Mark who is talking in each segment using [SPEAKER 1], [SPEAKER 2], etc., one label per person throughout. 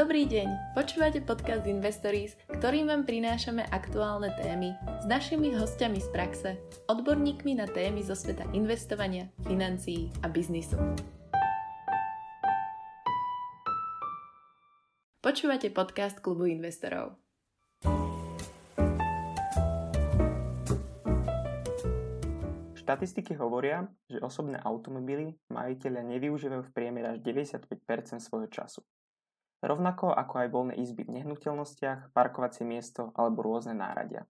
[SPEAKER 1] Dobrý deň, počúvate podcast Investories, ktorým vám prinášame aktuálne témy s našimi hostiami z praxe, odborníkmi na témy zo sveta investovania, financií a biznisu. Počúvate podcast Klubu investorov.
[SPEAKER 2] Štatistiky hovoria, že osobné automobily majiteľia nevyužívajú v priemere až 95% svojho času rovnako ako aj voľné izby v nehnuteľnostiach, parkovacie miesto alebo rôzne náradia.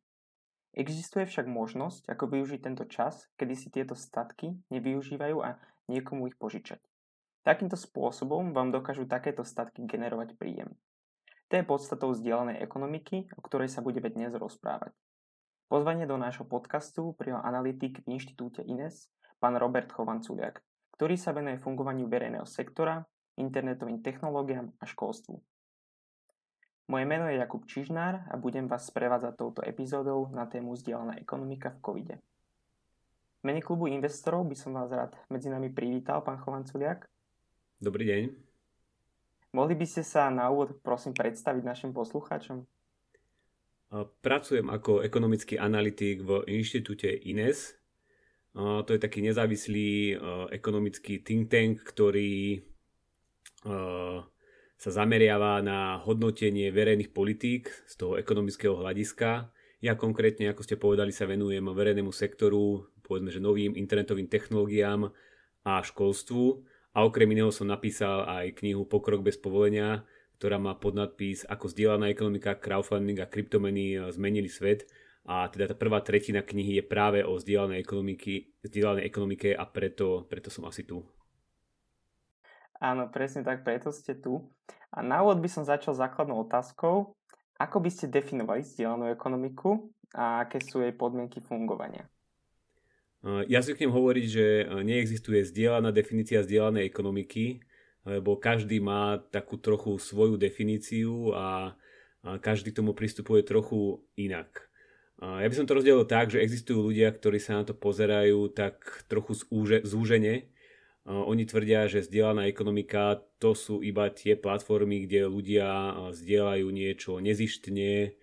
[SPEAKER 2] Existuje však možnosť, ako využiť tento čas, kedy si tieto statky nevyužívajú a niekomu ich požičať. Takýmto spôsobom vám dokážu takéto statky generovať príjem. To je podstatou vzdialenej ekonomiky, o ktorej sa budeme dnes rozprávať. Pozvanie do nášho podcastu prijal analytik v inštitúte INES, pán Robert Chovanculiak, ktorý sa venuje fungovaniu verejného sektora, internetovým technológiám a školstvu. Moje meno je Jakub Čižnár a budem vás sprevádzať touto epizódou na tému vzdialená ekonomika v covide. V mene klubu investorov by som vás rád medzi nami privítal, pán Chovanculiak.
[SPEAKER 3] Dobrý deň.
[SPEAKER 2] Mohli by ste sa na úvod prosím predstaviť našim poslucháčom?
[SPEAKER 3] Pracujem ako ekonomický analytik v inštitúte INES. To je taký nezávislý ekonomický think tank, ktorý sa zameriava na hodnotenie verejných politík z toho ekonomického hľadiska. Ja konkrétne, ako ste povedali, sa venujem verejnému sektoru, povedzme, že novým internetovým technológiám a školstvu. A okrem iného som napísal aj knihu Pokrok bez povolenia, ktorá má podnadpis Ako zdieľaná ekonomika, crowdfunding a kryptomeny zmenili svet. A teda tá prvá tretina knihy je práve o zdieľanej, zdieľanej ekonomike a preto, preto som asi tu.
[SPEAKER 2] Áno, presne tak, preto ste tu. A na úvod by som začal základnou otázkou. Ako by ste definovali zdieľanú ekonomiku a aké sú jej podmienky fungovania?
[SPEAKER 3] Ja zvyknem hovoriť, že neexistuje zdieľaná definícia zdieľanej ekonomiky, lebo každý má takú trochu svoju definíciu a každý tomu pristupuje trochu inak. Ja by som to rozdelil tak, že existujú ľudia, ktorí sa na to pozerajú tak trochu zúžene oni tvrdia, že zdieľaná ekonomika to sú iba tie platformy, kde ľudia zdieľajú niečo nezištne,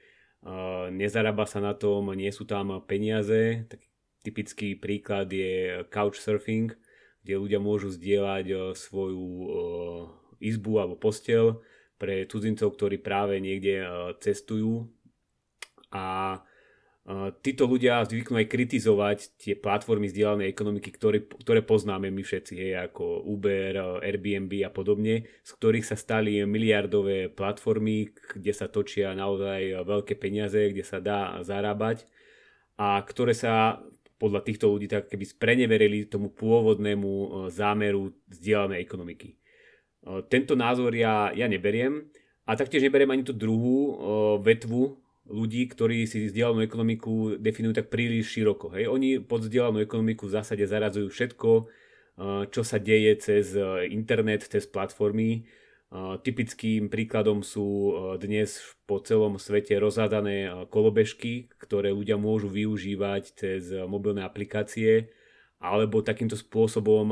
[SPEAKER 3] nezarába sa na tom, nie sú tam peniaze. Taký typický príklad je couchsurfing, kde ľudia môžu zdieľať svoju izbu alebo postel pre cudzincov, ktorí práve niekde cestujú. A títo ľudia zvyknú aj kritizovať tie platformy zdieľanej ekonomiky, ktoré, ktoré poznáme my všetci, hej, ako Uber, Airbnb a podobne, z ktorých sa stali miliardové platformy, kde sa točia naozaj veľké peniaze, kde sa dá zarábať a ktoré sa podľa týchto ľudí tak keby spreneverili tomu pôvodnému e, zámeru zdieľanej ekonomiky. E, tento názor ja, ja neberiem a taktiež neberiem ani tú druhú e, vetvu ľudí, ktorí si vzdialenú ekonomiku definujú tak príliš široko. Hej. Oni pod vzdialenú ekonomiku v zásade zaradzujú všetko, eh, čo sa deje cez eh, internet, cez platformy. Eh, typickým príkladom sú dnes po celom svete rozhádané kolobežky, ktoré ľudia môžu využívať cez mobilné aplikácie, alebo takýmto spôsobom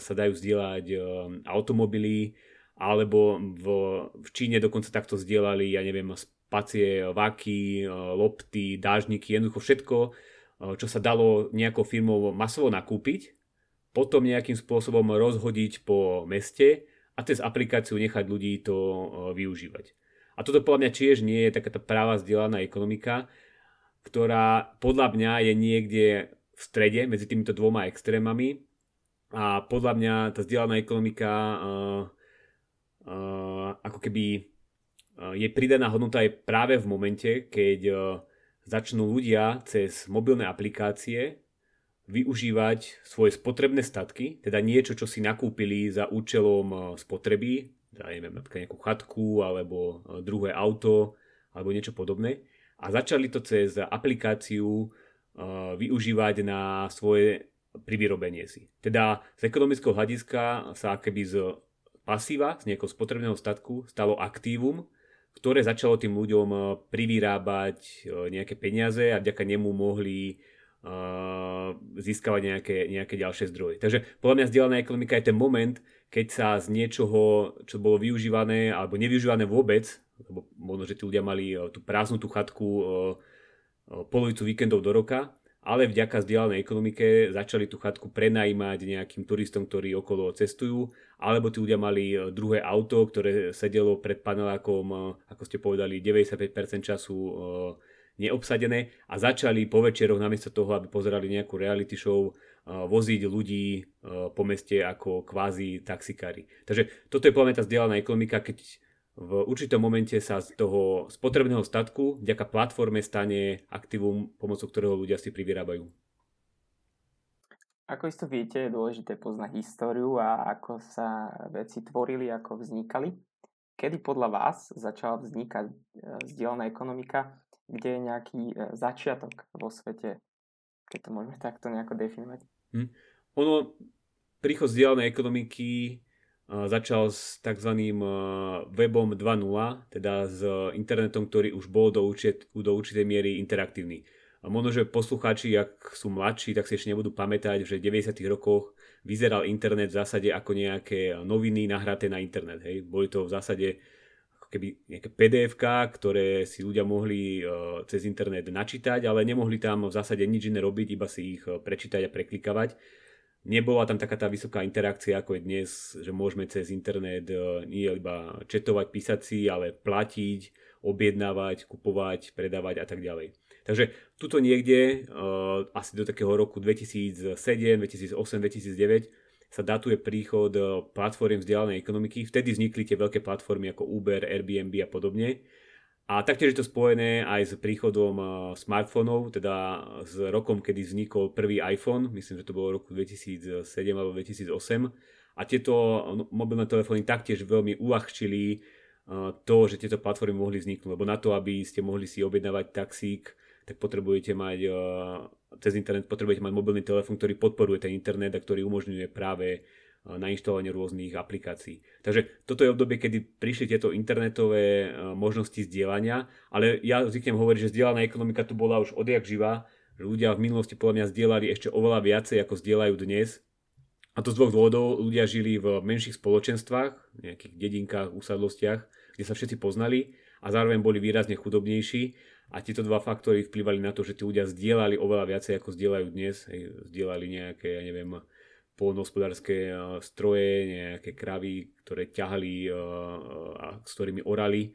[SPEAKER 3] sa dajú zdieľať automobily, alebo v, v Číne dokonca takto zdieľali, ja neviem, pacie, vaky, e, lopty, dážniky, jednoducho všetko, e, čo sa dalo nejakou firmou masovo nakúpiť, potom nejakým spôsobom rozhodiť po meste a cez aplikáciu nechať ľudí to e, využívať. A toto podľa mňa tiež nie je taká tá práva zdieľaná ekonomika, ktorá podľa mňa je niekde v strede medzi týmito dvoma extrémami a podľa mňa tá zdieľaná ekonomika uh, uh, ako keby je pridaná hodnota aj práve v momente, keď e, začnú ľudia cez mobilné aplikácie využívať svoje spotrebné statky, teda niečo, čo si nakúpili za účelom e, spotreby, teda neviem, napríklad nejakú chatku alebo druhé auto alebo niečo podobné a začali to cez aplikáciu využívať na svoje privyrobenie si. Teda z ekonomického hľadiska sa keby z pasíva, z nejakého spotrebného statku stalo aktívum, ktoré začalo tým ľuďom eh, privyrábať eh, nejaké peniaze a vďaka nemu mohli eh, získavať nejaké, nejaké ďalšie zdroje. Takže podľa mňa zdieľaná ekonomika je ten moment, keď sa z niečoho, čo bolo využívané alebo nevyužívané vôbec, lebo možno, že tí ľudia mali tú prázdnu tú chatku polovicu víkendov do roka, ale vďaka zdieľanej ekonomike začali tú chatku prenajímať nejakým turistom, ktorí okolo cestujú, alebo tí ľudia mali e, druhé auto, ktoré sedelo pred panelákom, e, ako ste povedali, 95% času e, neobsadené a začali po večeroch namiesto toho, aby pozerali nejakú reality show, voziť ľudí po meste ako kvázi taxikári. Takže toto je podľa tá zdieľaná ekonomika, keď v určitom momente sa z toho spotrebného statku vďaka platforme stane aktívum, pomocou ktorého ľudia si privyrábajú.
[SPEAKER 2] Ako isto viete, je dôležité poznať históriu a ako sa veci tvorili, ako vznikali. Kedy podľa vás začala vznikať e, zdieľaná ekonomika, kde je nejaký e, začiatok vo svete, keď to môžeme takto nejako definovať? Hm.
[SPEAKER 3] Ono, príchod zdieľanej ekonomiky začal s tzv. webom 2.0, teda s internetom, ktorý už bol do, určit, do určitej miery interaktívny. A možno, že poslucháči, ak sú mladší, tak si ešte nebudú pamätať, že v 90. rokoch vyzeral internet v zásade ako nejaké noviny nahraté na internet. Hej. Boli to v zásade keby nejaké pdf ktoré si ľudia mohli uh, cez internet načítať, ale nemohli tam v zásade nič iné robiť, iba si ich uh, prečítať a preklikavať nebola tam taká tá vysoká interakcia, ako je dnes, že môžeme cez internet e, nie iba četovať, písať si, ale platiť, objednávať, kupovať, predávať a tak ďalej. Takže tuto niekde, uh, asi do takého roku 2007, 2008, 2009 sa datuje príchod e, platform vzdialenej ekonomiky. Vtedy vznikli tie veľké platformy ako Uber, Airbnb a podobne. A taktiež je to spojené aj s príchodom uh, smartfónov, teda s rokom, kedy vznikol prvý iPhone, myslím, že to bolo v roku 2007 alebo 2008. A tieto no, mobilné telefóny taktiež veľmi uľahčili to, že tieto platformy mohli vzniknúť, lebo na to, aby ste mohli si objednávať taxík, tak potrebujete mať uh, cez internet potrebujete mať mobilný telefón, ktorý podporuje ten internet a ktorý umožňuje práve na inštalovanie rôznych aplikácií. Takže toto je obdobie, kedy prišli tieto internetové možnosti zdieľania, ale ja zvyknem hovoriť, že zdieľaná ekonomika tu bola už odjak živa, že ľudia v minulosti podľa mňa zdieľali ešte oveľa viacej, ako zdieľajú dnes. A to z dvoch dôvodov. Ľudia žili v menších spoločenstvách, nejakých dedinkách, usadlostiach, kde sa všetci poznali a zároveň boli výrazne chudobnejší. A tieto dva faktory vplyvali na to, že tí ľudia zdieľali oveľa viacej, ako zdieľajú dnes. Zdieľali nejaké, ja neviem, polnohospodárske eh, stroje, nejaké kravy, ktoré ťahali eh, a s ktorými orali.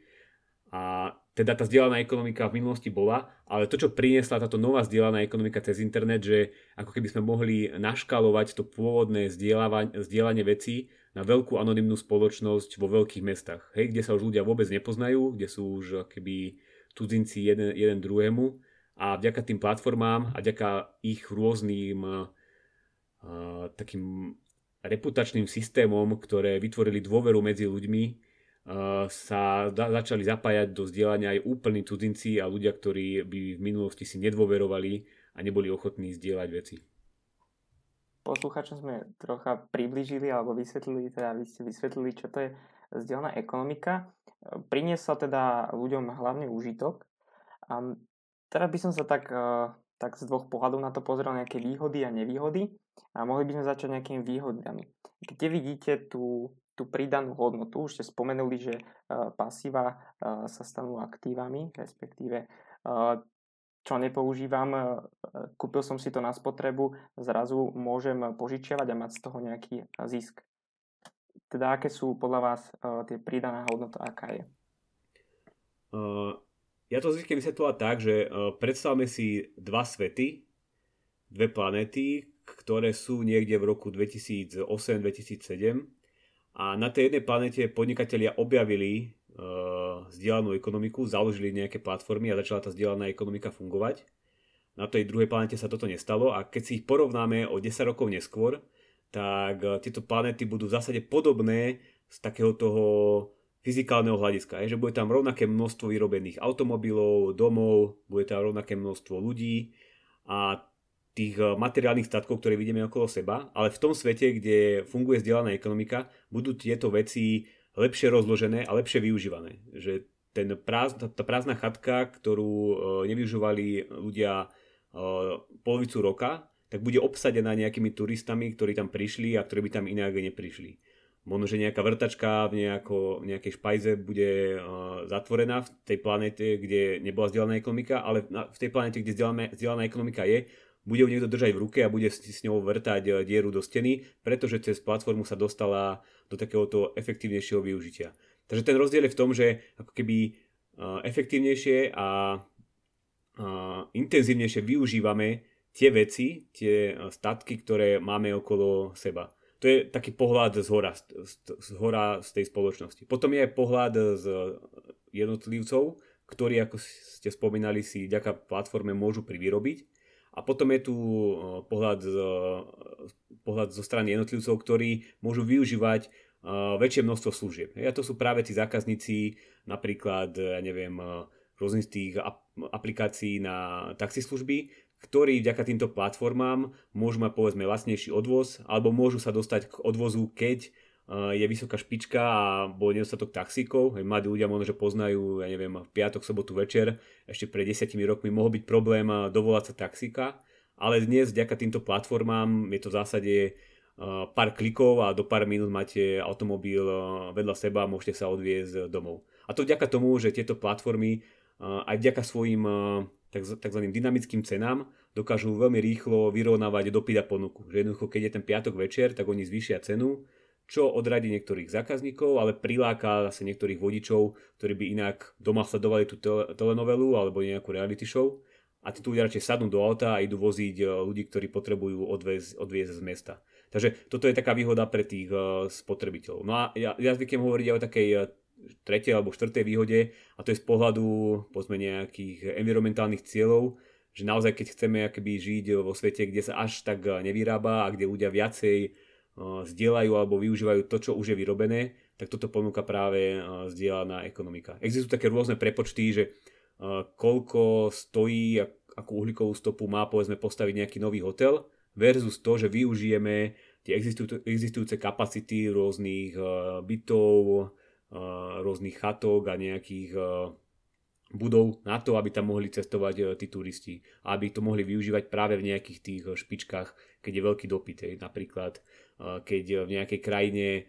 [SPEAKER 3] A teda tá zdieľaná ekonomika v minulosti bola, ale to, čo priniesla táto nová zdieľaná ekonomika cez internet, že ako keby sme mohli naškalovať to pôvodné zdieľanie vecí na veľkú anonymnú spoločnosť vo veľkých mestách, hej, kde sa už ľudia vôbec nepoznajú, kde sú už keby cudzinci jeden, jeden druhému a vďaka tým platformám a vďaka ich rôznym takým reputačným systémom, ktoré vytvorili dôveru medzi ľuďmi, sa začali zapájať do zdieľania aj úplní cudzinci a ľudia, ktorí by v minulosti si nedôverovali a neboli ochotní zdieľať veci.
[SPEAKER 2] Poslucháčom sme trocha približili alebo vysvetlili, teda vy ste vysvetlili, čo to je zdieľaná ekonomika. Priniesla teda ľuďom hlavne úžitok. A teraz by som sa tak tak z dvoch pohľadov na to pozrel nejaké výhody a nevýhody a mohli by sme začať nejakými výhodami. Kde vidíte tú, tú pridanú hodnotu? Už ste spomenuli, že uh, pasíva uh, sa stanú aktívami, respektíve čo nepoužívam, kúpil som si to na spotrebu, zrazu môžem požičiavať a mať z toho nejaký zisk. Teda aké sú podľa vás uh, tie pridaná hodnota, aká je?
[SPEAKER 3] Uh, ja to zvyknem vysvetľovať tak, že e, predstavme si dva svety, dve planéty, ktoré sú niekde v roku 2008-2007 a na tej jednej planete podnikatelia objavili uh, ekonomiku, založili nejaké platformy a začala tá zdieľaná ekonomika fungovať. Na tej druhej planete sa toto nestalo a keď si ich porovnáme o 10 rokov neskôr, tak uh, tieto planéty budú v zásade podobné z takého toho fyzikálneho hľadiska, je, že bude tam rovnaké množstvo vyrobených automobilov, domov, bude tam rovnaké množstvo ľudí a tých eh, materiálnych statkov, ktoré vidíme okolo seba, ale v tom svete, kde funguje zdieľaná ekonomika, budú tieto veci lepšie rozložené a lepšie využívané. Že ten práz, tá, tá prázdna chatka, ktorú eh, nevyužívali ľudia polovicu roka, tak bude obsadená nejakými turistami, ktorí tam prišli a ktorí by tam inak neprišli. Možno, že nejaká vrtačka v nejako, nejakej špajze bude uh, zatvorená v tej planete, kde nebola vzdelaná ekonomika, ale na, v tej planete, kde vzdelaná ekonomika je, bude ju niekto držať v ruke a bude s ňou vrtať dieru do steny, pretože cez platformu sa dostala do takéhoto efektívnejšieho využitia. Takže ten rozdiel je v tom, že ako keby efektívnejšie a intenzívnejšie využívame tie veci, tie statky, ktoré máme okolo seba. To je taký pohľad z hora, z hora z tej spoločnosti. Potom je aj pohľad z jednotlivcov, ktorí, ako ste spomínali, si vďaka platforme môžu privyrobiť. A potom je tu pohľad, pohľad zo strany jednotlivcov, ktorí môžu využívať väčšie množstvo služieb. A to sú práve tí zákazníci, napríklad, ja neviem, rôznych z tých aplikácií na taxislužby, ktorí vďaka týmto platformám môžu mať povedzme lacnejší odvoz, alebo môžu sa dostať k odvozu, keď je vysoká špička a bol nedostatok taxíkov. Mladí ľudia možno, že poznajú, ja neviem, v piatok, sobotu večer, ešte pred desiatimi rokmi mohol byť problém dovolať sa taxíka, ale dnes vďaka týmto platformám je to v zásade pár klikov a do pár minút máte automobil vedľa seba a môžete sa odviezť domov. A to vďaka tomu, že tieto platformy aj vďaka svojim tzv. dynamickým cenám dokážu veľmi rýchlo vyrovnávať dopyt a ponuku. Že jednoducho, keď je ten piatok večer, tak oni zvýšia cenu, čo odradí niektorých zákazníkov, ale priláka zase niektorých vodičov, ktorí by inak doma sledovali tú telenovelu alebo nejakú reality show a tí ľudia radšej sadnú do auta a idú voziť ľudí, ktorí potrebujú odviezť, odviezť z mesta. Takže toto je taká výhoda pre tých uh, spotrebiteľov. No a ja, ja zvyknem hovoriť aj o takej uh, tretej alebo štvrtej výhode a to je z pohľadu povedzme nejakých environmentálnych cieľov, že naozaj keď chceme akoby žiť vo svete, kde sa až tak nevyrába a kde ľudia viacej uh, zdieľajú alebo využívajú to, čo už je vyrobené, tak toto ponúka práve uh, zdieľaná ekonomika. Existujú také rôzne prepočty, že uh, koľko stojí, akú uhlíkovú stopu má povedzme postaviť nejaký nový hotel versus to, že využijeme tie existujúce kapacity rôznych bytov, rôznych chatok a nejakých budov na to, aby tam mohli cestovať tí turisti aby to mohli využívať práve v nejakých tých špičkách, keď je veľký dopyt. Napríklad, keď v nejakej krajine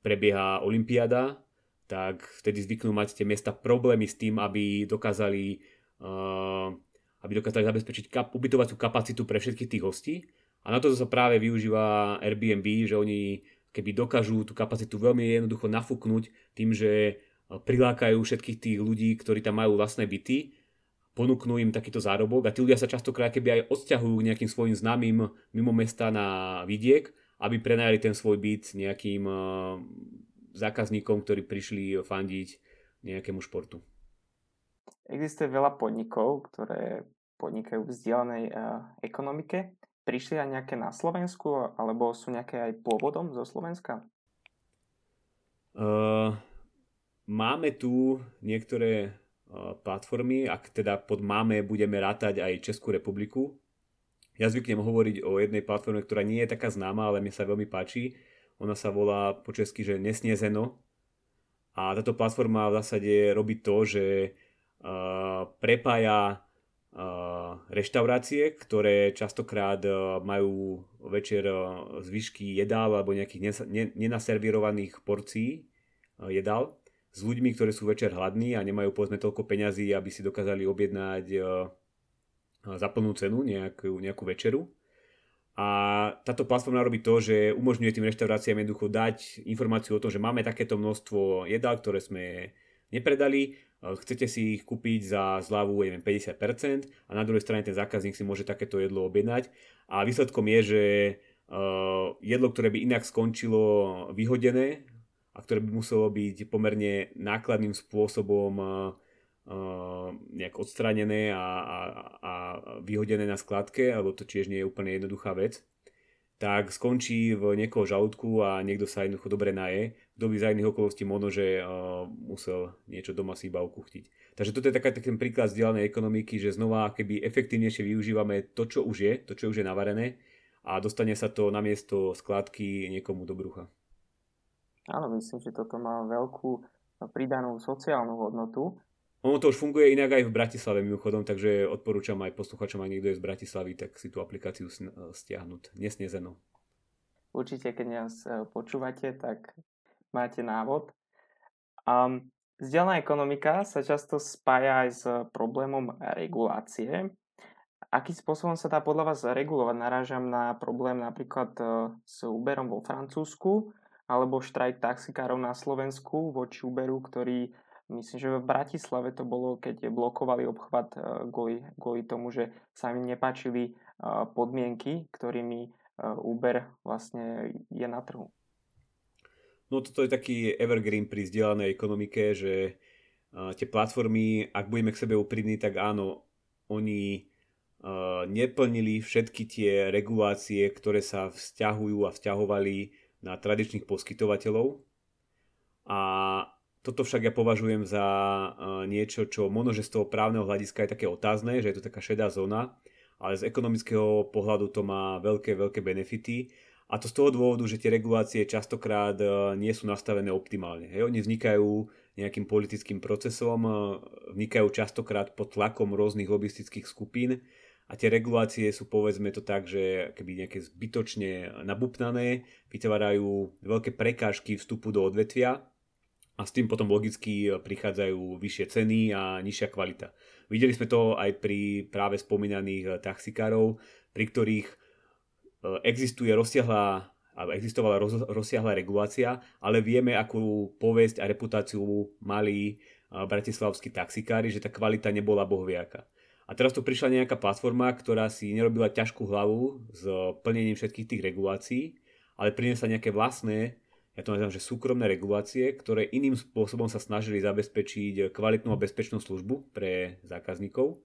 [SPEAKER 3] prebieha olympiáda, tak vtedy zvyknú mať tie miesta problémy s tým, aby dokázali aby dokázali zabezpečiť kap- ubytovaciu kapacitu pre všetkých tých hostí. A na to sa práve využíva Airbnb, že oni keby dokážu tú kapacitu veľmi jednoducho nafúknuť tým, že e, prilákajú všetkých tých ľudí, ktorí tam majú vlastné byty, ponúknú im takýto zárobok a tí ľudia sa častokrát keby aj odsťahujú nejakým svojim známym mimo mesta na vidiek, aby prenajali ten svoj byt nejakým e, zákazníkom, ktorí prišli fandiť nejakému športu.
[SPEAKER 2] Existuje veľa podnikov, ktoré podnikajú v vzdialenej uh, ekonomike. Prišli aj nejaké na Slovensku, alebo sú nejaké aj pôvodom zo Slovenska?
[SPEAKER 3] Uh, máme tu niektoré uh, platformy, ak teda pod máme budeme rátať aj Českú republiku. Ja zvyknem hovoriť o jednej platforme, ktorá nie je taká známa, ale mi sa veľmi páči. Ona sa volá po česky, že Nesniezeno. A táto platforma v zásade robí to, že prepája reštaurácie, ktoré častokrát majú večer zvyšky jedál alebo nejakých nenaservirovaných porcií jedál s ľuďmi, ktorí sú večer hladní a nemajú povedzme toľko peňazí, aby si dokázali objednať za plnú cenu nejakú, nejakú večeru. A táto platforma robí to, že umožňuje tým reštauráciám jednoducho dať informáciu o tom, že máme takéto množstvo jedál, ktoré sme nepredali, chcete si ich kúpiť za zľavu neviem, 50% a na druhej strane ten zákazník si môže takéto jedlo objednať. A výsledkom je, že jedlo, ktoré by inak skončilo vyhodené a ktoré by muselo byť pomerne nákladným spôsobom nejak odstranené a, a, a vyhodené na skladke, alebo to tiež nie je úplne jednoduchá vec, tak skončí v niekoho žalúdku a niekto sa jednoducho dobre naje, kto by za iných okolností možno, že uh, musel niečo doma si iba ukuchtiť. Takže toto je taký, taký príklad vzdialenej ekonomiky, že znova keby efektívnejšie využívame to, čo už je, to, čo už je navarené a dostane sa to na miesto skladky niekomu do brucha.
[SPEAKER 2] Áno, myslím, že toto má veľkú pridanú sociálnu hodnotu.
[SPEAKER 3] Ono to už funguje inak aj v Bratislave mimochodom, takže odporúčam aj posluchačom, ak niekto je z Bratislavy, tak si tú aplikáciu stiahnuť. Nesnezeno.
[SPEAKER 2] Určite, keď nás e, počúvate, tak máte návod. Um, Vzdialená ekonomika sa často spája aj s problémom regulácie. Akým spôsobom sa dá podľa vás regulovať? Narážam na problém napríklad e, s Uberom vo Francúzsku alebo štrajk taxikárov na Slovensku voči Uberu, ktorý Myslím, že v Bratislave to bolo, keď blokovali obchvat e, kvôli, kvôli tomu, že sa im nepáčili e, podmienky, ktorými e, Uber vlastne je na trhu.
[SPEAKER 3] No toto je taký evergreen pri vzdielanej ekonomike, že tie platformy, ak budeme k sebe úprimní, tak áno, oni neplnili všetky tie regulácie, ktoré sa vzťahujú a vzťahovali na tradičných poskytovateľov. A toto však ja považujem za niečo, čo možno, že z toho právneho hľadiska je také otázne, že je to taká šedá zóna, ale z ekonomického pohľadu to má veľké, veľké benefity. A to z toho dôvodu, že tie regulácie častokrát nie sú nastavené optimálne. Hej, oni vznikajú nejakým politickým procesom, vznikajú častokrát pod tlakom rôznych lobistických skupín a tie regulácie sú povedzme to tak, že keby nejaké zbytočne nabupnané, vytvárajú veľké prekážky vstupu do odvetvia a s tým potom logicky e, prichádzajú vyššie ceny a nižšia kvalita. Videli sme to aj pri práve spomínaných e, taxikárov, pri ktorých e, existuje rozsiahla alebo existovala roz, rozsiahla regulácia, ale vieme, akú povesť a reputáciu mali bratislavskí taxikári, že tá kvalita nebola bohviaka. A teraz tu prišla nejaká platforma, ktorá si nerobila ťažkú hlavu s plnením všetkých tých regulácií, ale priniesla nejaké vlastné ja to nazývam, že súkromné regulácie, ktoré iným spôsobom sa snažili zabezpečiť kvalitnú a bezpečnú službu pre zákazníkov.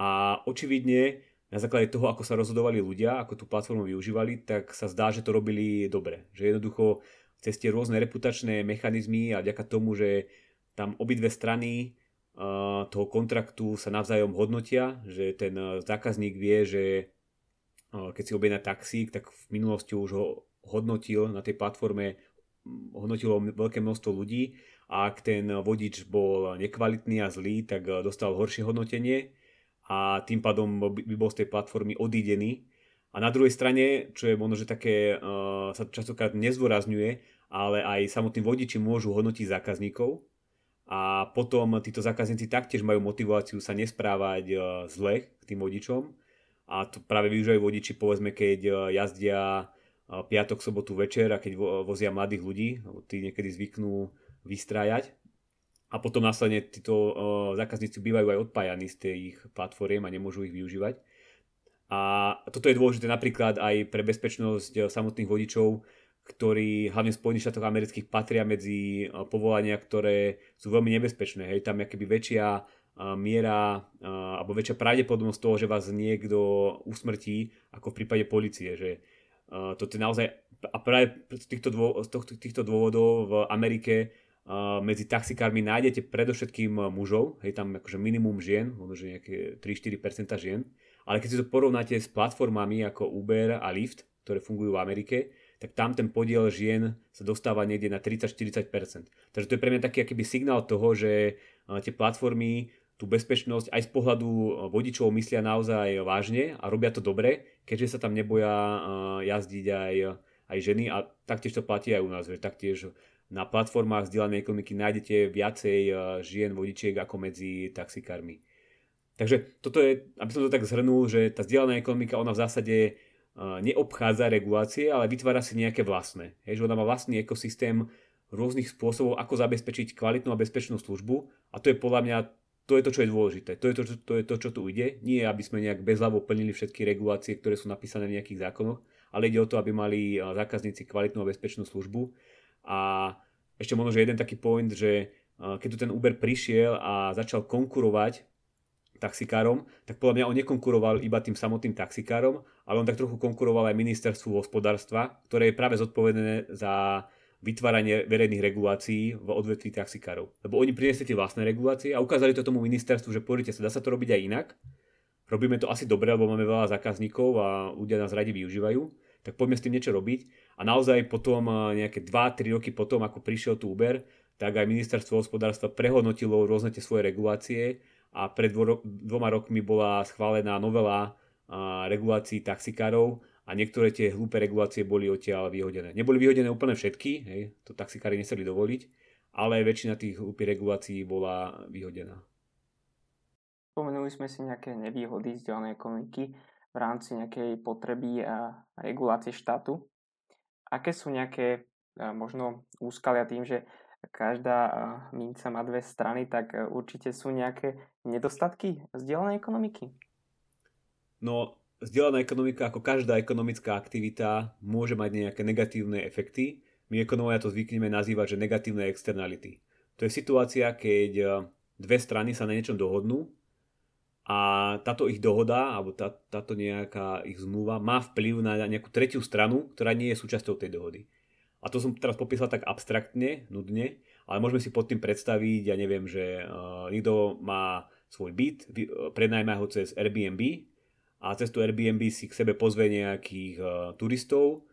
[SPEAKER 3] A očividne na základe toho, ako sa rozhodovali ľudia, ako tú platformu využívali, tak sa zdá, že to robili dobre. Že jednoducho cez tie rôzne reputačné mechanizmy a vďaka tomu, že tam obidve strany toho kontraktu sa navzájom hodnotia, že ten zákazník vie, že keď si objedná taxík, tak v minulosti už ho hodnotil na tej platforme hodnotilo veľké množstvo ľudí. A ak ten vodič bol nekvalitný a zlý, tak dostal horšie hodnotenie a tým pádom by bol z tej platformy odídený. A na druhej strane, čo je možno, že také uh, sa častokrát nezdôrazňuje, ale aj samotní vodiči môžu hodnotiť zákazníkov. A potom títo zákazníci taktiež majú motiváciu sa nesprávať uh, zle k tým vodičom. A to práve využívajú vodiči povedzme, keď uh, jazdia piatok, sobotu večer a keď vozia mladých ľudí, tí niekedy zvyknú vystrájať a potom následne títo zákazníci bývajú aj odpájaní z tých platform a nemôžu ich využívať. A toto je dôležité napríklad aj pre bezpečnosť samotných vodičov, ktorí hlavne v Spojených štátoch amerických patria medzi povolania, ktoré sú veľmi nebezpečné. Hej, tam je väčšia miera alebo väčšia pravdepodobnosť toho, že vás niekto usmrtí, ako v prípade policie. Že Uh, toto je naozaj, a práve z týchto, dô, týchto dôvodov v Amerike medzi taxikármi nájdete predovšetkým mužov, hej, tam akože minimum žien, možno že nejaké 3-4% žien, ale keď si to porovnáte s platformami ako Uber a Lyft, ktoré fungujú v Amerike, tak tam ten podiel žien sa dostáva niekde na 30-40%. Takže to je pre mňa taký akýby signál toho, že tie platformy tú bezpečnosť aj z pohľadu eh, vodičov myslia naozaj vážne a robia to dobre, keďže sa tam neboja eh, jazdiť aj, aj ženy a taktiež to platí aj u nás, že taktiež na platformách vzdielanej ekonomiky nájdete viacej eh, žien vodičiek ako medzi taxikármi. Takže toto je, aby som to tak zhrnul, že tá vzdielaná ekonomika, ona v zásade neobchádza regulácie, ale vytvára si nejaké vlastné. Hej, že ona má vlastný ekosystém rôznych spôsobov, ako zabezpečiť kvalitnú a bezpečnú službu a to je podľa mňa to je to, čo je dôležité. To je to, čo, to, je to, čo tu ide. Nie, aby sme nejak bezľavo plnili všetky regulácie, ktoré sú napísané v nejakých zákonoch, ale ide o to, aby mali zákazníci kvalitnú a bezpečnú službu. A ešte možno, že jeden taký point, že keď tu ten Uber prišiel a začal konkurovať taxikárom, tak podľa mňa on nekonkuroval iba tým samotným taxikárom, ale on tak trochu konkuroval aj ministerstvu hospodárstva, ktoré je práve zodpovedné za vytváranie verejných regulácií v odvetví taxikárov. Lebo oni priniesli tie vlastné regulácie a ukázali to tomu ministerstvu, že pozrite sa, dá sa to robiť aj inak. Robíme to asi dobre, lebo máme veľa zákazníkov a ľudia nás radi využívajú. Tak poďme s tým niečo robiť. A naozaj potom nejaké 2-3 roky potom, ako prišiel tu Uber, tak aj ministerstvo hospodárstva prehodnotilo rôzne tie svoje regulácie a pred dvoma rokmi bola schválená novela regulácií taxikárov a niektoré tie hlúpe regulácie boli odtiaľ vyhodené. Neboli vyhodené úplne všetky, hej, to taxikári neseli dovoliť, ale väčšina tých hlúpých regulácií bola vyhodená.
[SPEAKER 2] Spomenuli sme si nejaké nevýhody vzdelanej ekonomiky v rámci nejakej potreby a regulácie štátu. Aké sú nejaké možno úskalia tým, že každá minca má dve strany, tak určite sú nejaké nedostatky vzdelanej ekonomiky?
[SPEAKER 3] No, vzdelaná ekonomika, ako každá ekonomická aktivita, môže mať nejaké negatívne efekty. My ekonomovia to zvykneme nazývať, že negatívne externality. To je situácia, keď dve strany sa na niečom dohodnú a táto ich dohoda, alebo tá, táto nejaká ich zmluva má vplyv na nejakú tretiu stranu, ktorá nie je súčasťou tej dohody. A to som teraz popísal tak abstraktne, nudne, ale môžeme si pod tým predstaviť, ja neviem, že uh, niekto má svoj byt, prenajme ho cez Airbnb a cez to Airbnb si k sebe pozve nejakých uh, turistov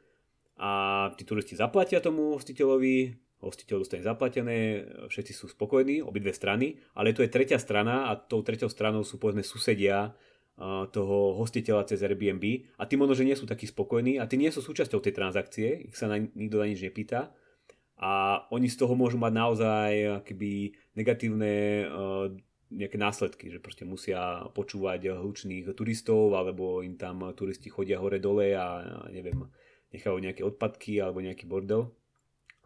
[SPEAKER 3] a tí turisti zaplatia tomu hostiteľovi, hostiteľ dostane zaplatené, všetci sú spokojní, obidve strany, ale tu je tretia strana a tou tretou stranou sú povedzme susedia toho hostiteľa cez Airbnb a tí možno, že nie sú takí spokojní a tí nie sú súčasťou tej transakcie, ich sa na, nikto na nič nepýta a oni z toho môžu mať naozaj keby negatívne nejaké následky, že proste musia počúvať hlučných turistov alebo im tam turisti chodia hore dole a neviem, nechajú nejaké odpadky alebo nejaký bordel.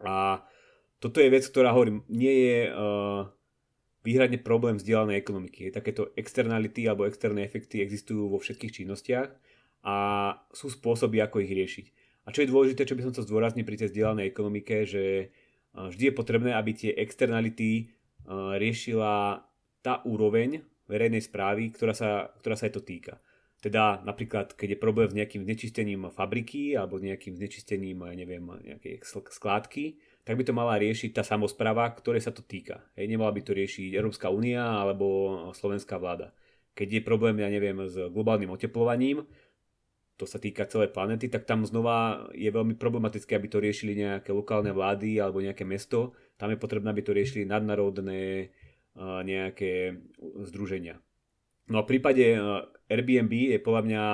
[SPEAKER 3] A toto je vec, ktorá hovorím, nie je uh, výhradne problém vzdielanej ekonomiky. Takéto externality alebo externé efekty existujú vo všetkých činnostiach a sú spôsoby, ako ich riešiť. A čo je dôležité, čo by som chcel zdôrazniť pri tej vzdielanej ekonomike, že vždy je potrebné, aby tie externality riešila tá úroveň verejnej správy, ktorá sa, ktorá sa aj to týka. Teda napríklad, keď je problém s nejakým znečistením fabriky alebo nejakým znečistením, neviem, nejakej skládky, tak by to mala riešiť tá samozpráva, ktoré sa to týka. Hej, nemala by to riešiť Európska únia alebo slovenská vláda. Keď je problém, ja neviem, s globálnym oteplovaním, to sa týka celej planety, tak tam znova je veľmi problematické, aby to riešili nejaké lokálne vlády alebo nejaké mesto. Tam je potrebné, aby to riešili nadnárodné nejaké združenia. No a v prípade Airbnb je podľa mňa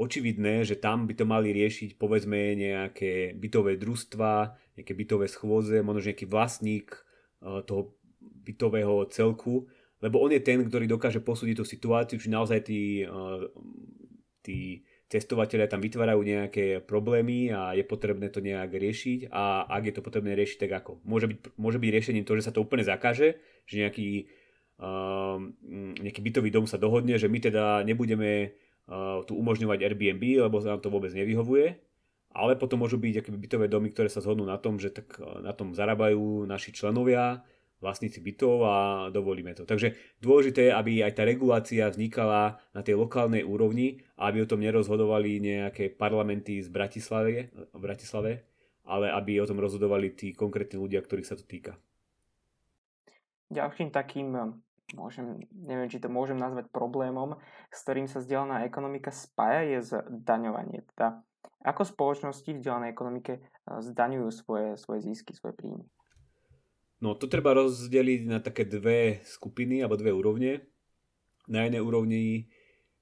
[SPEAKER 3] očividné, že tam by to mali riešiť povedzme nejaké bytové družstva, nejaké bytové schôze, možno nejaký vlastník toho bytového celku, lebo on je ten, ktorý dokáže posúdiť tú situáciu, či naozaj tí, tí testovateľia tam vytvárajú nejaké problémy a je potrebné to nejak riešiť a ak je to potrebné riešiť, tak ako? Môže byť, môže byť riešením to, že sa to úplne zakáže, že nejaký, uh, nejaký bytový dom sa dohodne, že my teda nebudeme tu umožňovať Airbnb, lebo nám to vôbec nevyhovuje. Ale potom môžu byť akoby bytové domy, ktoré sa zhodnú na tom, že tak na tom zarábajú naši členovia, vlastníci bytov a dovolíme to. Takže dôležité je, aby aj tá regulácia vznikala na tej lokálnej úrovni a aby o tom nerozhodovali nejaké parlamenty z Bratislavy, v Bratislave, ale aby o tom rozhodovali tí konkrétni ľudia, ktorých sa to týka.
[SPEAKER 2] Ďalším takým môžem, neviem, či to môžem nazvať problémom, s ktorým sa vzdelaná ekonomika spája, je zdaňovanie. Teda ako spoločnosti v vzdelanej ekonomike eh, zdaňujú svoje, svoje zisky, svoje príjmy?
[SPEAKER 3] No to treba rozdeliť na také dve skupiny alebo dve úrovne. Na jednej úrovni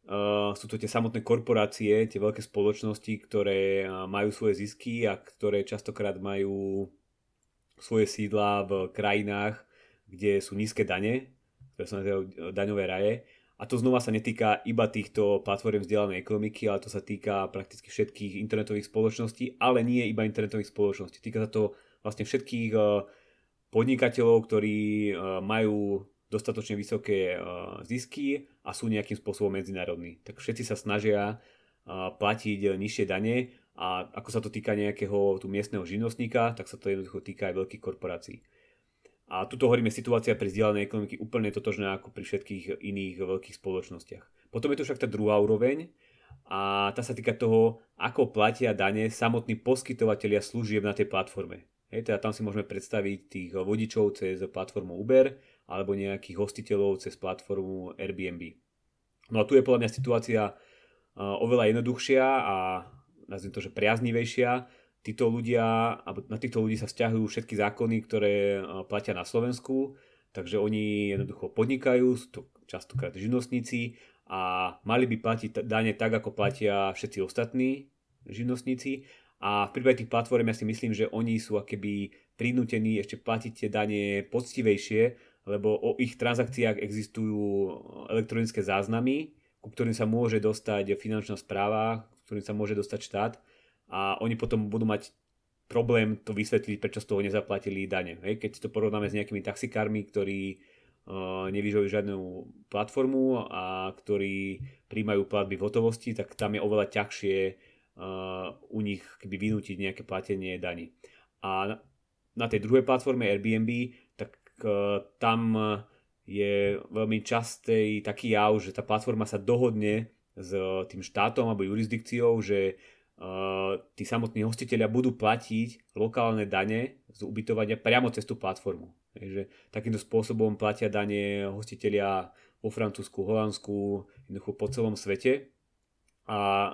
[SPEAKER 3] uh, sú to tie samotné korporácie, tie veľké spoločnosti, ktoré uh, majú svoje zisky a ktoré častokrát majú svoje sídla v krajinách, kde sú nízke dane ktoré sa nazývajú e, daňové raje. A to znova sa netýka iba týchto platform vzdelanej ekonomiky, ale to sa týka prakticky všetkých internetových spoločností, ale nie iba internetových spoločností. Týka sa to vlastne všetkých e, podnikateľov, ktorí e, majú dostatočne vysoké zisky a sú nejakým spôsobom medzinárodní. Tak všetci sa snažia platiť nižšie dane a ako sa to týka nejakého tu miestneho živnostníka, tak sa to jednoducho týka aj veľkých korporácií. A tuto hovoríme situácia pri vzdialenej ekonomiky úplne totožná ako pri všetkých iných veľkých spoločnostiach. Potom je tu však tá druhá úroveň a tá sa týka toho, ako platia dane samotní poskytovateľia služieb na tej platforme. Hej, teda tam si môžeme predstaviť tých vodičov cez platformu Uber alebo nejakých hostiteľov cez platformu Airbnb. No a tu je podľa mňa situácia oveľa jednoduchšia a nazviem to, že priaznivejšia, títo ľudia, na týchto ľudí sa vzťahujú všetky zákony, ktoré platia na Slovensku, takže oni jednoducho podnikajú, sú to častokrát živnostníci a mali by platiť dane tak, ako platia všetci ostatní živnostníci. A v prípade tých platform ja si myslím, že oni sú akéby prinútení ešte platiť tie dane poctivejšie, lebo o ich transakciách existujú elektronické záznamy, ku ktorým sa môže dostať finančná správa, ktorým sa môže dostať štát a oni potom budú mať problém to vysvetliť, prečo z toho nezaplatili dane. Hej? Keď to porovnáme s nejakými taxikármi, ktorí uh, nevyžujú žiadnu platformu a ktorí príjmajú platby v hotovosti, tak tam je oveľa ťažšie u nich keby vynútiť nejaké platenie daní. A na tej druhej platforme Airbnb, tak uh, tam je veľmi častý taký jav, že tá platforma sa dohodne s tým štátom alebo jurisdikciou, že tí samotní hostiteľia budú platiť lokálne dane z ubytovania priamo cez tú platformu. Takže takýmto spôsobom platia dane hostiteľia vo Francúzsku, Holandsku, jednoducho po celom svete. A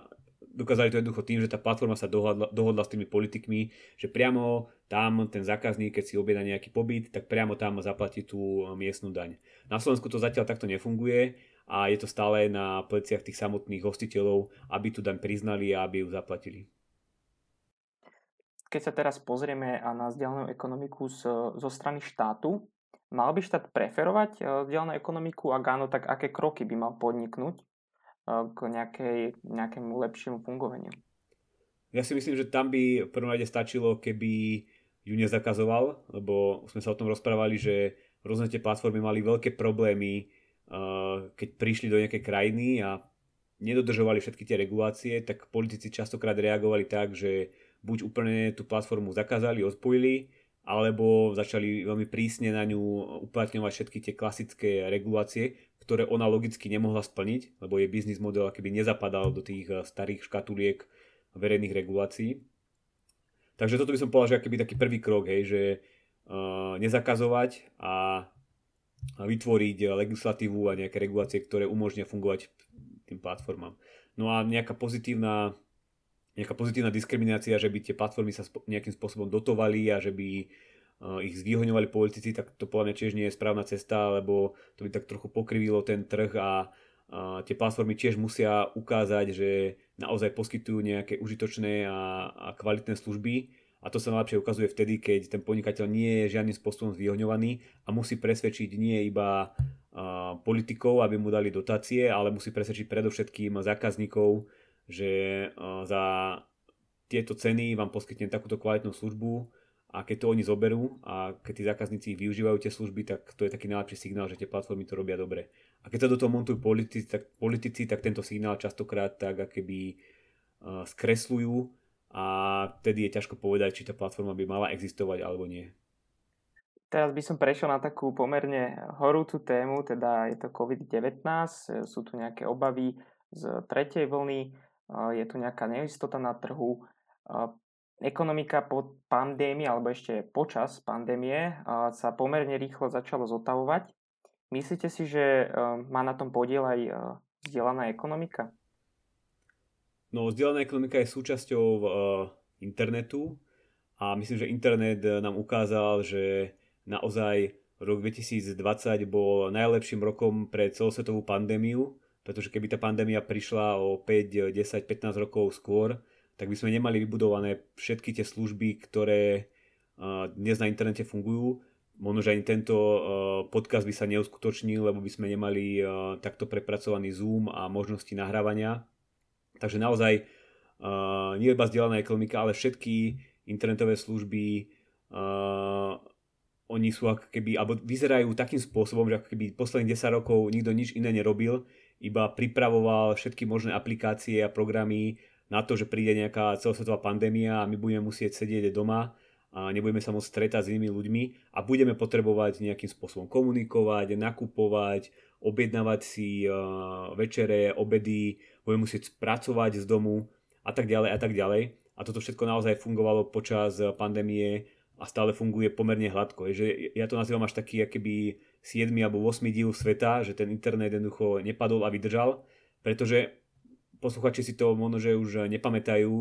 [SPEAKER 3] dokázali to jednoducho tým, že tá platforma sa dohodla, dohodla s tými politikmi, že priamo tam ten zákazník, keď si objedná nejaký pobyt, tak priamo tam zaplatí tú miestnu daň. Na Slovensku to zatiaľ takto nefunguje a je to stále na pleciach tých samotných hostiteľov, aby tu daň priznali a aby ju zaplatili.
[SPEAKER 2] Keď sa teraz pozrieme na vzdialenú ekonomiku z, zo strany štátu, mal by štát preferovať vzdialenú ekonomiku? Ak áno, tak aké kroky by mal podniknúť k nejakej, nejakému lepšiemu fungovaniu?
[SPEAKER 3] Ja si myslím, že tam by v prvom rade stačilo, keby ju nezakazoval, lebo sme sa o tom rozprávali, že rôzne tie platformy mali veľké problémy keď prišli do nejakej krajiny a nedodržovali všetky tie regulácie, tak politici častokrát reagovali tak, že buď úplne tú platformu zakázali, odpojili, alebo začali veľmi prísne na ňu uplatňovať všetky tie klasické regulácie, ktoré ona logicky nemohla splniť, lebo jej biznis model akoby nezapadal do tých eh, starých škatuliek verejných regulácií. Takže toto by som povedal, že akýby taký prvý krok, hej, že uh, nezakazovať a vytvoriť legislatívu a nejaké regulácie, ktoré umožnia fungovať tým platformám. No a nejaká pozitívna, nejaká pozitívna diskriminácia, že by tie platformy sa nejakým spôsobom dotovali a že by e, ich zvýhoňovali politici, tak to podľa mňa tiež nie je správna cesta, lebo to by tak trochu pokrivilo ten trh a, a tie platformy tiež musia ukázať, že naozaj poskytujú nejaké užitočné a, a kvalitné služby. A to sa najlepšie ukazuje vtedy, keď ten podnikateľ nie je žiadnym spôsobom zvýhodňovaný a musí presvedčiť nie iba uh, politikov, aby mu dali dotácie, ale musí presvedčiť predovšetkým zákazníkov, že uh, za tieto ceny vám poskytnem takúto kvalitnú službu a keď to oni zoberú a keď tí zákazníci využívajú tie služby, tak to je taký najlepší signál, že tie platformy to robia dobre. A keď sa do toho montujú politici, tak, politici, tak tento signál častokrát tak akéby uh, skresľujú a vtedy je ťažko povedať, či tá platforma by mala existovať alebo nie.
[SPEAKER 2] Teraz by som prešiel na takú pomerne horúcu tému, teda je to COVID-19, sú tu nejaké obavy z tretej vlny, je tu nejaká neistota na trhu, ekonomika po pandémii alebo ešte počas pandémie sa pomerne rýchlo začalo zotavovať. Myslíte si, že má na tom podiel aj vzdelaná ekonomika?
[SPEAKER 3] No, vzdelaná ekonomika je súčasťou uh, internetu a myslím, že internet nám ukázal, že naozaj rok 2020 bol najlepším rokom pre celosvetovú pandémiu, pretože keby tá pandémia prišla o 5, 10, 15 rokov skôr, tak by sme nemali vybudované všetky tie služby, ktoré dnes na internete fungujú. Možno, že ani tento podcast by sa neuskutočnil, lebo by sme nemali takto prepracovaný Zoom a možnosti nahrávania Takže naozaj nie iba zdieľaná ekonomika, ale všetky internetové služby oni sú ako keby, alebo vyzerajú takým spôsobom, že ako keby posledných 10 rokov nikto nič iné nerobil, iba pripravoval všetky možné aplikácie a programy na to, že príde nejaká celosvetová pandémia a my budeme musieť sedieť doma a nebudeme sa môcť stretať s inými ľuďmi a budeme potrebovať nejakým spôsobom komunikovať, nakupovať, objednávať si uh, večere, obedy, budeme musieť pracovať z domu a tak ďalej a tak ďalej. A toto všetko naozaj fungovalo počas pandémie a stále funguje pomerne hladko. Že ja to nazývam až taký akýby 7 alebo 8 diel sveta, že ten internet jednoducho nepadol a vydržal, pretože posluchači si to možno, že už nepamätajú,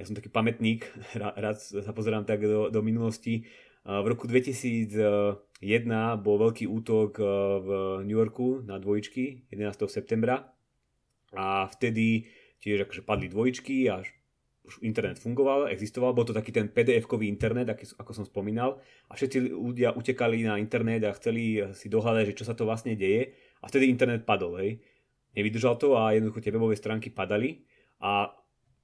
[SPEAKER 3] ja som taký pamätník, rád sa pozerám tak do, do minulosti. V roku 2001 bol veľký útok v New Yorku na dvojičky 11. septembra a vtedy tiež akože padli dvojičky a internet fungoval, existoval, bol to taký ten PDF-kový internet, ako som spomínal a všetci ľudia utekali na internet a chceli si dohľadať, že čo sa to vlastne deje a vtedy internet padol, hej. Nevydržal to a jednoducho tie webové stránky padali a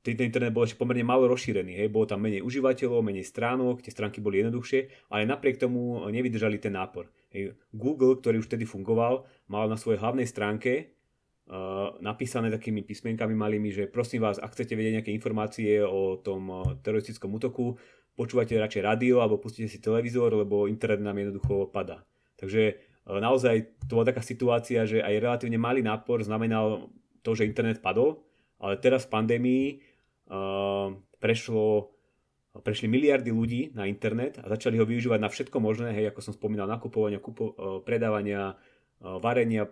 [SPEAKER 3] ten internet bol ešte pomerne málo rozšírený, hej. bolo tam menej užívateľov, menej stránok, tie stránky boli jednoduchšie, ale napriek tomu nevydržali ten nápor. Hej. Google, ktorý už vtedy fungoval, mal na svojej hlavnej stránke napísané takými písmenkami malými, že prosím vás, ak chcete vedieť nejaké informácie o tom uh, teroristickom útoku, počúvajte radšej rádio alebo pustite si televízor, lebo internet nám jednoducho padá. Takže uh, naozaj to bola taká situácia, že aj relatívne malý nápor znamenal to, že internet padol, ale teraz v pandémii prešlo prešli miliardy ľudí na internet a začali ho využívať na všetko možné, hej, ako som spomínal, nakupovania, kupo, predávania, varenia,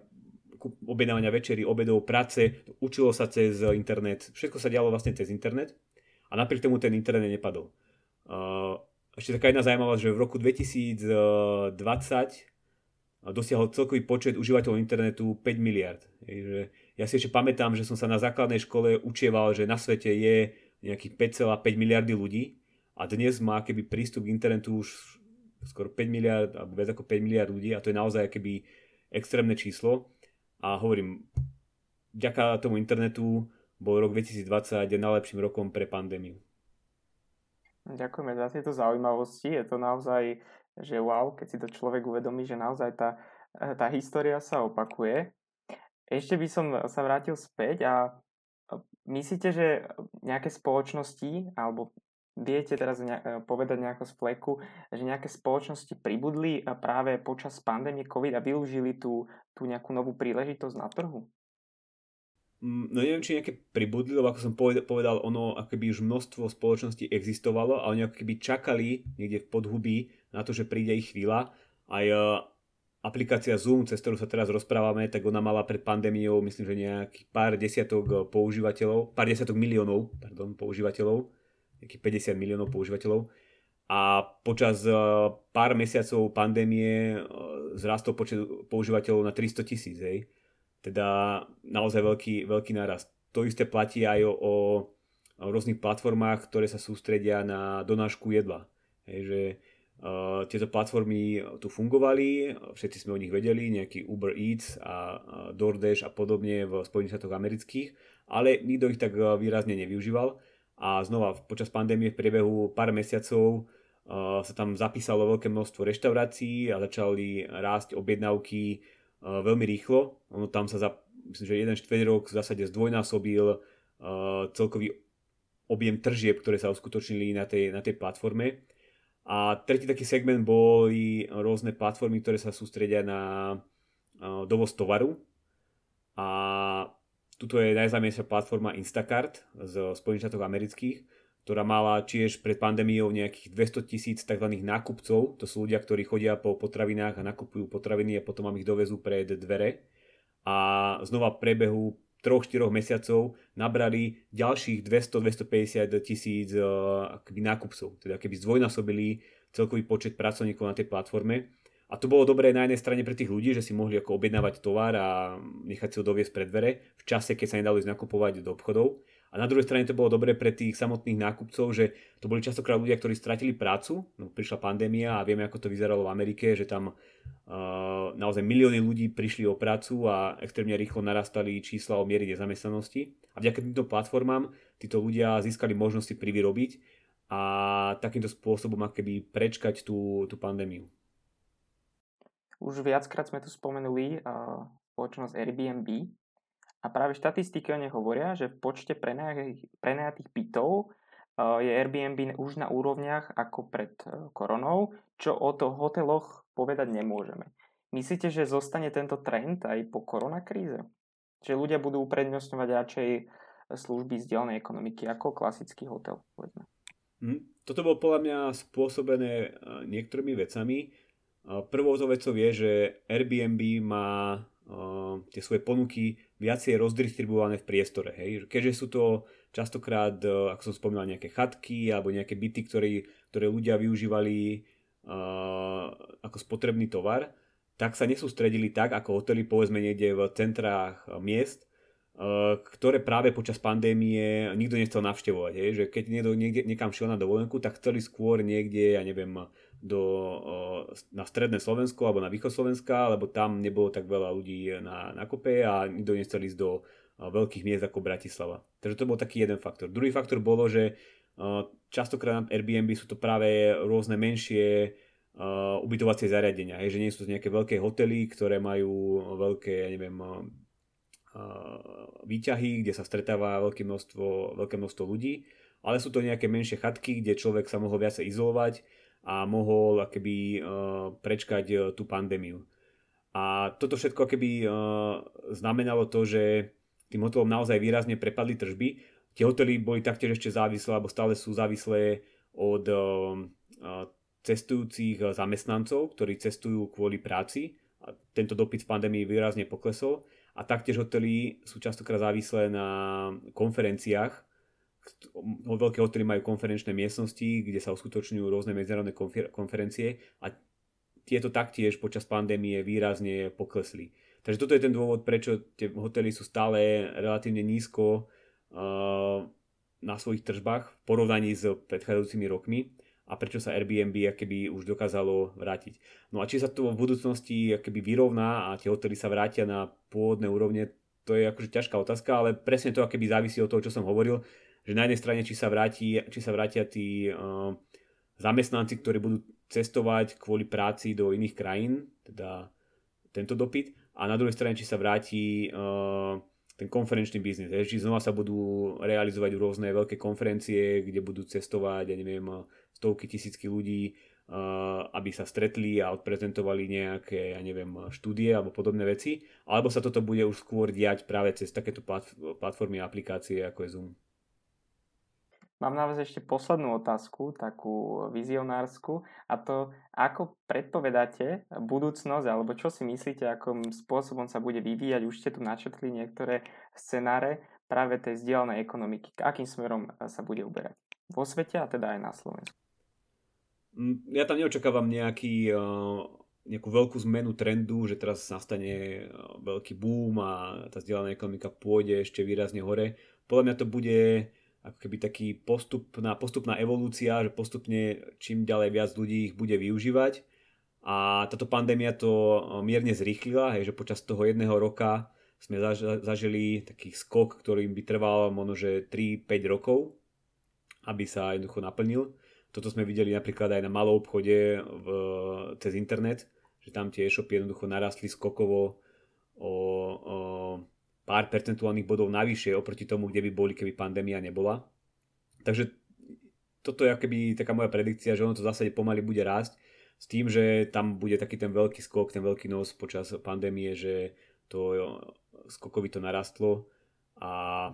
[SPEAKER 3] objednávania večery, obedov, práce, učilo sa cez internet, všetko sa dialo vlastne cez internet a napriek tomu ten internet nepadol. Ešte taká jedna zaujímavosť, že v roku 2020 dosiahol celkový počet užívateľov internetu 5 miliard. Ja si ešte pamätám, že som sa na základnej škole učieval, že na svete je nejakých 5,5 miliardy ľudí a dnes má keby prístup k internetu už skoro 5 miliard, alebo viac ako 5 miliard ľudí a to je naozaj keby extrémne číslo. A hovorím, vďaka tomu internetu bol rok 2020 najlepším rokom pre pandémiu.
[SPEAKER 2] Ďakujeme za tieto zaujímavosti. Je to naozaj, že wow, keď si to človek uvedomí, že naozaj tá, tá história sa opakuje. Ešte by som sa vrátil späť a myslíte, že nejaké spoločnosti alebo viete teraz ne- e, povedať nejako z fleku, že nejaké spoločnosti pribudli práve počas pandémie COVID a využili tú, tú nejakú novú príležitosť na trhu?
[SPEAKER 3] Mm, no neviem, či nejaké pribudli, lebo ako som povedal, ono akoby už množstvo spoločností existovalo a oni ako keby čakali niekde v podhubí na to, že príde ich chvíľa. Aj uh, aplikácia Zoom, cez ktorú sa teraz rozprávame, tak ona mala pred pandémiou, myslím, že nejakých pár desiatok používateľov, pár desiatok miliónov, pardon, používateľov nejakých 50 miliónov používateľov a počas e, pár mesiacov pandémie e, zrastol počet používateľov na 300 tisíc. Teda naozaj veľký, veľký nárast. To isté platí aj o, o rôznych platformách, ktoré sa sústredia na donášku jedla. Hej, že uh, tieto platformy tu fungovali, všetci sme o nich vedeli, nejaký Uber Eats a DoorDash a podobne v Spojených štátoch amerických, ale nikto ich tak výrazne nevyužíval a znova počas pandémie v priebehu pár mesiacov uh, sa tam zapísalo veľké množstvo reštaurácií a začali rásť objednávky uh, veľmi rýchlo. Ono tam sa za, myslím, že jeden štvrť rok v zásade zdvojnásobil uh, celkový objem tržieb, ktoré sa uskutočnili na tej, na tej platforme. A tretí taký segment boli rôzne platformy, ktoré sa sústredia na dovoz tovaru. A Tuto je najznámejšia platforma Instacart z Spojených štátov amerických, ktorá mala tiež pred pandémiou nejakých 200 tisíc tzv. nákupcov. To sú ľudia, ktorí chodia po potravinách a nakupujú potraviny a potom vám ich dovezú pred dvere. A znova v prebehu 3-4 mesiacov nabrali ďalších 200-250 tisíc uh, nákupcov. Teda keby zdvojnásobili celkový počet pracovníkov na tej platforme. A to bolo dobré na jednej strane pre tých ľudí, že si mohli ako objednávať tovar a nechať si ho doviesť pred dvere v čase, keď sa nedalo ísť nakupovať do obchodov. A na druhej strane to bolo dobré pre tých samotných nákupcov, že to boli častokrát ľudia, ktorí stratili prácu. No, prišla pandémia a vieme, ako to vyzeralo v Amerike, že tam uh, naozaj milióny ľudí prišli o prácu a extrémne rýchlo narastali čísla o miery nezamestnanosti. A vďaka týmto platformám títo ľudia získali možnosti privyrobiť a takýmto spôsobom akoby prečkať tú, tú pandémiu.
[SPEAKER 2] Už viackrát sme tu spomenuli uh, spoločnosť Airbnb a práve štatistiky o nej hovoria, že v počte prenajatých bytov uh, je Airbnb už na úrovniach ako pred uh, koronou, čo o to hoteloch povedať nemôžeme. Myslíte, že zostane tento trend aj po koronakríze? Že ľudia budú uprednostňovať radšej služby zdieľanej ekonomiky ako klasický hotel, povedzme.
[SPEAKER 3] Hm, toto bolo podľa mňa spôsobené niektorými vecami. Prvou to vecou je, že Airbnb má tie svoje ponuky viacej rozdistribuované v priestore. Hej? Keďže sú to častokrát, ako som spomínal, nejaké chatky alebo nejaké byty, ktoré, ktoré ľudia využívali uh, ako spotrebný tovar, tak sa nesústredili tak, ako hotely povedzme niekde v centrách miest, ktoré práve počas pandémie nikto nechcel navštevovať. Je? Že keď niekto niekde, niekam šiel na dovolenku, tak chceli skôr niekde, ja neviem, do, na stredné Slovensko alebo na východ Slovenska, lebo tam nebolo tak veľa ľudí na, na kope a nikto nechcel ísť do veľkých miest ako Bratislava. Takže to bol taký jeden faktor. Druhý faktor bolo, že častokrát na Airbnb sú to práve rôzne menšie ubytovacie zariadenia, hej, že nie sú to nejaké veľké hotely, ktoré majú veľké, ja neviem, výťahy, kde sa stretáva veľké množstvo, veľké množstvo ľudí, ale sú to nejaké menšie chatky, kde človek sa mohol viacej izolovať a mohol akoby uh, prečkať uh, tú pandémiu. A toto všetko uh, znamenalo to, že tým hotelom naozaj výrazne prepadli tržby. Tie hotely boli taktiež ešte závislé, alebo stále sú závislé od cestujúcich zamestnancov, ktorí cestujú kvôli práci. A tento dopyt v pandémii výrazne poklesol. A taktiež hotely sú častokrát závislé na konferenciách, veľké hotely majú konferenčné miestnosti, kde sa uskutočňujú rôzne medzinárodné konfer- konferencie a tieto taktiež počas pandémie výrazne poklesli. Takže toto je ten dôvod, prečo tie hotely sú stále relatívne nízko na svojich tržbách v porovnaní s predchádzajúcimi rokmi a prečo sa Airbnb akoby už dokázalo vrátiť. No a či sa to v budúcnosti akoby vyrovná a tie hotely sa vrátia na pôvodné úrovne, to je akože ťažká otázka, ale presne to akoby závisí od toho, čo som hovoril, že na jednej strane, či sa, vráti, či sa vrátia tí uh, zamestnanci, ktorí budú cestovať kvôli práci do iných krajín, teda tento dopyt, a na druhej strane, či sa vráti uh, ten konferenčný biznis, či znova sa budú realizovať rôzne veľké konferencie, kde budú cestovať, ja neviem, stovky, tisícky ľudí, uh, aby sa stretli a odprezentovali nejaké, ja neviem, štúdie alebo podobné veci, alebo sa toto bude už skôr diať práve cez takéto platformy a aplikácie ako je Zoom.
[SPEAKER 2] Mám na vás ešte poslednú otázku, takú vizionársku, a to ako predpovedáte budúcnosť, alebo čo si myslíte, akým spôsobom sa bude vyvíjať, už ste tu načetli niektoré scenáre práve tej zdieľanej ekonomiky, akým smerom sa bude uberať vo svete a teda aj na Slovensku.
[SPEAKER 3] Mm, ja tam neočakávam nejaký, nejakú veľkú zmenu trendu, že teraz nastane veľký boom a tá zdieľaná ekonomika pôjde ešte výrazne hore. Podľa mňa to bude ako keby taký postupná, postupná evolúcia, že postupne čím ďalej viac ľudí ich bude využívať. A táto pandémia to e, mierne zrýchlila, hej, že počas toho jedného roka sme zažili taký skok, ktorým by trval možno že 3-5 rokov, aby sa jednoducho naplnil. Toto sme videli napríklad aj na malom obchode v, cez internet, že tam tie e-shopy jednoducho narastli skokovo o, o pár percentuálnych bodov navyše oproti tomu, kde by boli, keby pandémia nebola. Takže toto je akoby taká moja predikcia, že ono to zase pomaly bude rásť s tým, že tam bude taký ten veľký skok, ten veľký nos počas pandémie, že to skokovito narastlo a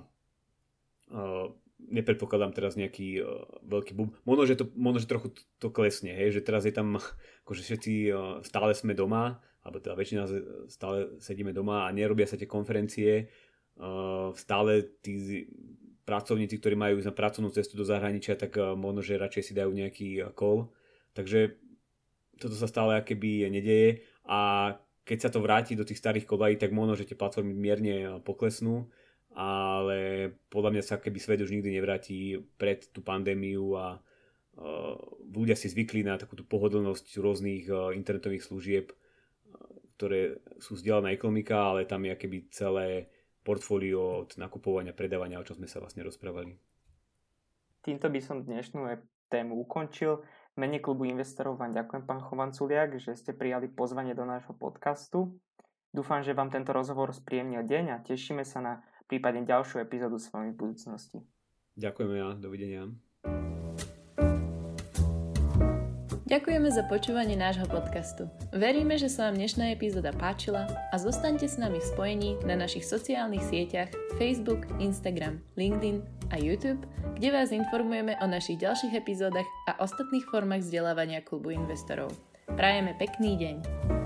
[SPEAKER 3] uh, nepredpokladám teraz nejaký uh, veľký boom. Možno, že, to, možno, že trochu to klesne, hej, že teraz je tam, akože všetci uh, stále sme doma, alebo teda väčšina stále sedíme doma a nerobia sa tie konferencie. Stále tí pracovníci, ktorí majú ísť na pracovnú cestu do zahraničia, tak možno, že radšej si dajú nejaký call. Takže toto sa stále akéby nedeje a keď sa to vráti do tých starých kolají, tak možno, že tie platformy mierne poklesnú, ale podľa mňa sa keby svet už nikdy nevráti pred tú pandémiu a ľudia si zvykli na takú pohodlnosť rôznych internetových služieb, ktoré sú vzdialená ekonomika, ale tam je keby celé portfólio od nakupovania, predávania, o čom sme sa vlastne rozprávali.
[SPEAKER 2] Týmto by som dnešnú tému ukončil. Mene klubu investorov vám ďakujem, pán Chovanculiak, že ste prijali pozvanie do nášho podcastu. Dúfam, že vám tento rozhovor spríjemnil deň a tešíme sa na prípadne ďalšiu epizódu s vami v budúcnosti.
[SPEAKER 3] Ďakujeme ja, dovidenia.
[SPEAKER 1] Ďakujeme za počúvanie nášho podcastu. Veríme, že sa vám dnešná epizóda páčila a zostaňte s nami v spojení na našich sociálnych sieťach Facebook, Instagram, LinkedIn a YouTube, kde vás informujeme o našich ďalších epizódach a ostatných formách vzdelávania klubu investorov. Prajeme pekný deň.